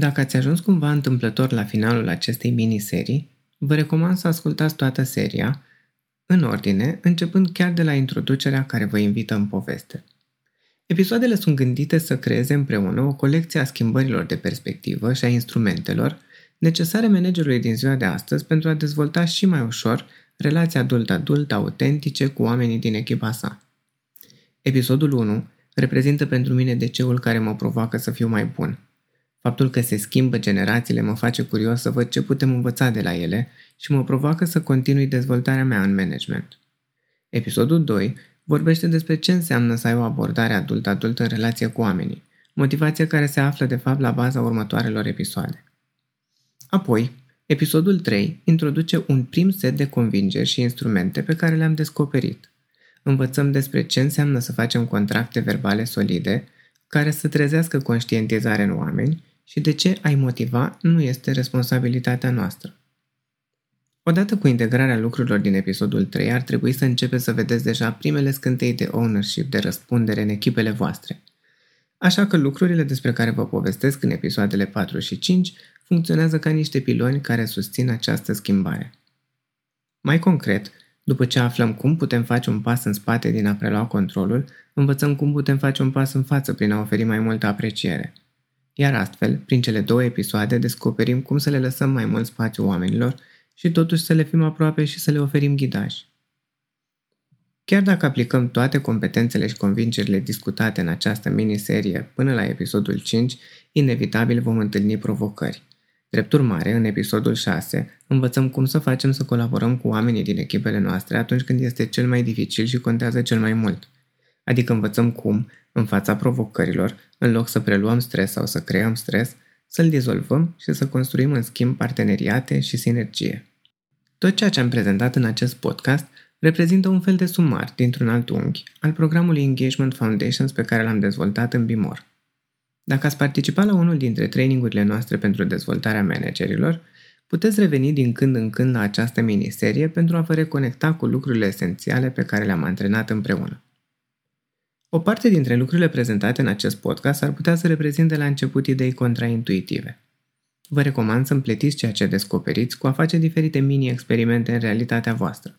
Dacă ați ajuns cumva întâmplător la finalul acestei miniserii, vă recomand să ascultați toată seria, în ordine, începând chiar de la introducerea care vă invită în poveste. Episoadele sunt gândite să creeze împreună o colecție a schimbărilor de perspectivă și a instrumentelor necesare managerului din ziua de astăzi pentru a dezvolta și mai ușor relații adult-adult autentice cu oamenii din echipa sa. Episodul 1 reprezintă pentru mine DC-ul care mă provoacă să fiu mai bun. Faptul că se schimbă generațiile mă face curios să văd ce putem învăța de la ele și mă provoacă să continui dezvoltarea mea în management. Episodul 2 vorbește despre ce înseamnă să ai o abordare adult-adult în relație cu oamenii, motivația care se află de fapt la baza următoarelor episoade. Apoi, episodul 3 introduce un prim set de convingeri și instrumente pe care le-am descoperit. Învățăm despre ce înseamnă să facem contracte verbale solide, care să trezească conștientizare în oameni și de ce ai motiva nu este responsabilitatea noastră. Odată cu integrarea lucrurilor din episodul 3, ar trebui să începeți să vedeți deja primele scântei de ownership, de răspundere în echipele voastre. Așa că lucrurile despre care vă povestesc în episoadele 4 și 5 funcționează ca niște piloni care susțin această schimbare. Mai concret, după ce aflăm cum putem face un pas în spate din a prelua controlul, învățăm cum putem face un pas în față prin a oferi mai multă apreciere. Iar astfel, prin cele două episoade, descoperim cum să le lăsăm mai mult spațiu oamenilor și totuși să le fim aproape și să le oferim ghidaj. Chiar dacă aplicăm toate competențele și convingerile discutate în această miniserie până la episodul 5, inevitabil vom întâlni provocări. Drept urmare, în episodul 6, învățăm cum să facem să colaborăm cu oamenii din echipele noastre atunci când este cel mai dificil și contează cel mai mult. Adică învățăm cum, în fața provocărilor, în loc să preluăm stres sau să creăm stres, să-l dizolvăm și să construim în schimb parteneriate și sinergie. Tot ceea ce am prezentat în acest podcast reprezintă un fel de sumar dintr-un alt unghi al programului Engagement Foundations pe care l-am dezvoltat în Bimor. Dacă ați participat la unul dintre trainingurile noastre pentru dezvoltarea managerilor, puteți reveni din când în când la această miniserie pentru a vă reconecta cu lucrurile esențiale pe care le-am antrenat împreună. O parte dintre lucrurile prezentate în acest podcast ar putea să reprezinte la început idei contraintuitive. Vă recomand să împletiți ceea ce descoperiți cu a face diferite mini-experimente în realitatea voastră.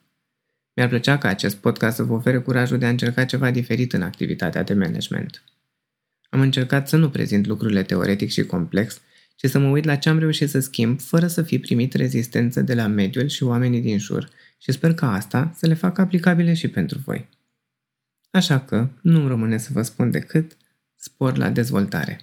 Mi-ar plăcea ca acest podcast să vă ofere curajul de a încerca ceva diferit în activitatea de management. Am încercat să nu prezint lucrurile teoretic și complex, ci să mă uit la ce am reușit să schimb fără să fi primit rezistență de la mediul și oamenii din jur și sper ca asta să le fac aplicabile și pentru voi. Așa că nu-mi rămâne să vă spun decât spor la dezvoltare.